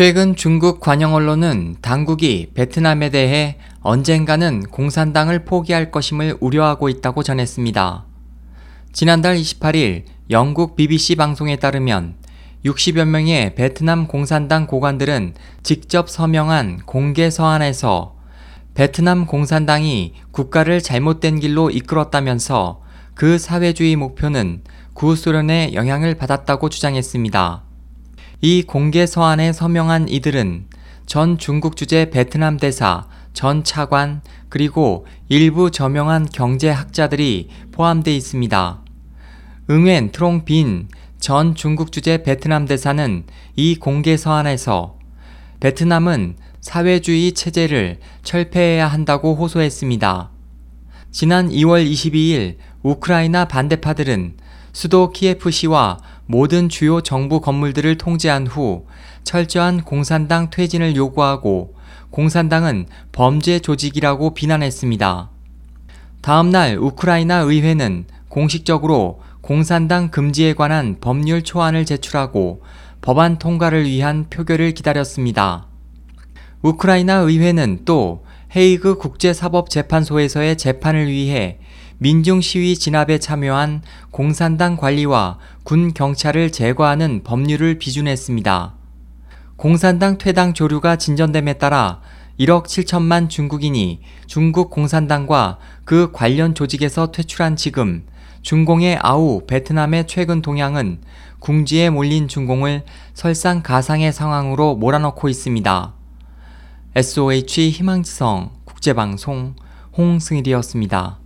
최근 중국 관영 언론은 당국이 베트남에 대해 언젠가는 공산당을 포기할 것임을 우려하고 있다고 전했습니다. 지난달 28일 영국 BBC 방송에 따르면 60여 명의 베트남 공산당 고관들은 직접 서명한 공개 서한에서 베트남 공산당이 국가를 잘못된 길로 이끌었다면서 그 사회주의 목표는 구소련의 영향을 받았다고 주장했습니다. 이 공개 서한에 서명한 이들은 전 중국 주재 베트남 대사, 전 차관, 그리고 일부 저명한 경제학자들이 포함되어 있습니다. 응웬 트롱 빈 전 중국 주재 베트남 대사는 이 공개 서한에서 베트남은 사회주의 체제를 철폐해야 한다고 호소했습니다. 지난 2월 22일 우크라이나 반대파들은 수도 키예프시와 모든 주요 정부 건물들을 통제한 후 철저한 공산당 퇴진을 요구하고 공산당은 범죄 조직이라고 비난했습니다. 다음날 우크라이나 의회는 공식적으로 공산당 금지에 관한 법률 초안을 제출하고 법안 통과를 위한 표결을 기다렸습니다. 우크라이나 의회는 또 헤이그 국제사법재판소에서의 재판을 위해 민중시위 진압에 참여한 공산당 관리와 군 경찰을 제거하는 법률을 비준했습니다. 공산당 퇴당 조류가 진전됨에 따라 1억 7천만 중국인이 중국 공산당과 그 관련 조직에서 퇴출한 지금 중공의 아우 베트남의 최근 동향은 궁지에 몰린 중공을 설상가상의 상황으로 몰아넣고 있습니다. SOH 희망지성 국제방송 홍승일이었습니다.